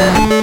you